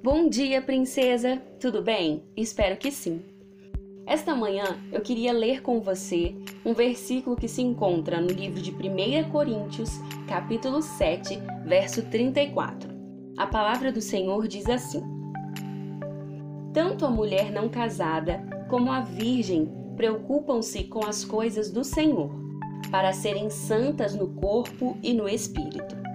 Bom dia, princesa! Tudo bem? Espero que sim. Esta manhã eu queria ler com você um versículo que se encontra no livro de 1 Coríntios, capítulo 7, verso 34. A palavra do Senhor diz assim: Tanto a mulher não casada como a virgem preocupam-se com as coisas do Senhor, para serem santas no corpo e no espírito.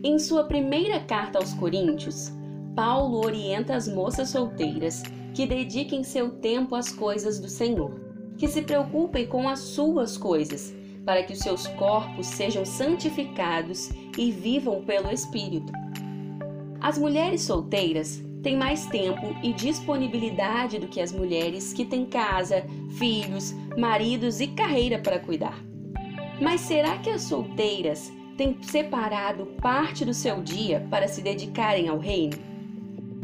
Em sua primeira carta aos Coríntios, Paulo orienta as moças solteiras que dediquem seu tempo às coisas do Senhor, que se preocupem com as suas coisas, para que os seus corpos sejam santificados e vivam pelo Espírito. As mulheres solteiras têm mais tempo e disponibilidade do que as mulheres que têm casa, filhos, maridos e carreira para cuidar. Mas será que as solteiras tem separado parte do seu dia para se dedicarem ao reino?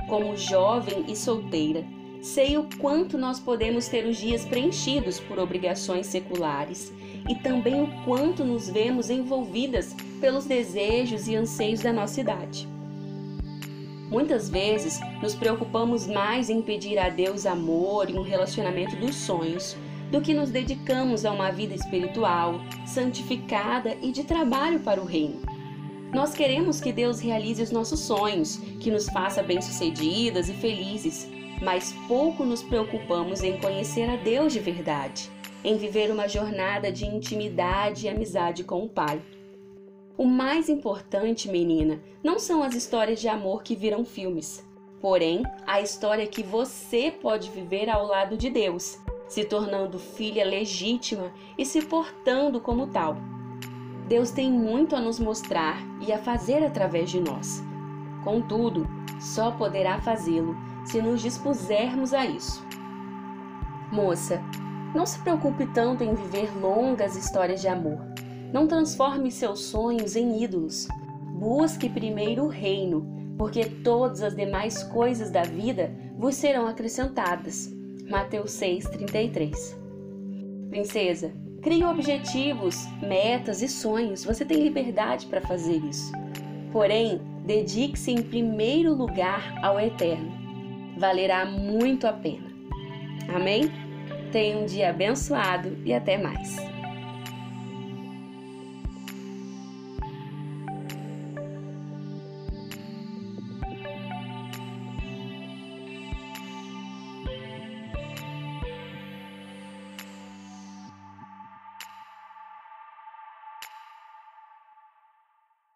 Como jovem e solteira, sei o quanto nós podemos ter os dias preenchidos por obrigações seculares e também o quanto nos vemos envolvidas pelos desejos e anseios da nossa idade. Muitas vezes nos preocupamos mais em pedir a Deus amor e um relacionamento dos sonhos do que nos dedicamos a uma vida espiritual, santificada e de trabalho para o Reino. Nós queremos que Deus realize os nossos sonhos, que nos faça bem-sucedidas e felizes, mas pouco nos preocupamos em conhecer a Deus de verdade, em viver uma jornada de intimidade e amizade com o Pai. O mais importante, menina, não são as histórias de amor que viram filmes, porém a história que você pode viver ao lado de Deus se tornando filha legítima e se portando como tal. Deus tem muito a nos mostrar e a fazer através de nós. Contudo, só poderá fazê-lo se nos dispusermos a isso. Moça, não se preocupe tanto em viver longas histórias de amor. Não transforme seus sonhos em ídolos. Busque primeiro o reino, porque todas as demais coisas da vida vos serão acrescentadas. Mateus 6:33. Princesa, crie objetivos, metas e sonhos. Você tem liberdade para fazer isso. Porém, dedique-se em primeiro lugar ao eterno. Valerá muito a pena. Amém? Tenha um dia abençoado e até mais.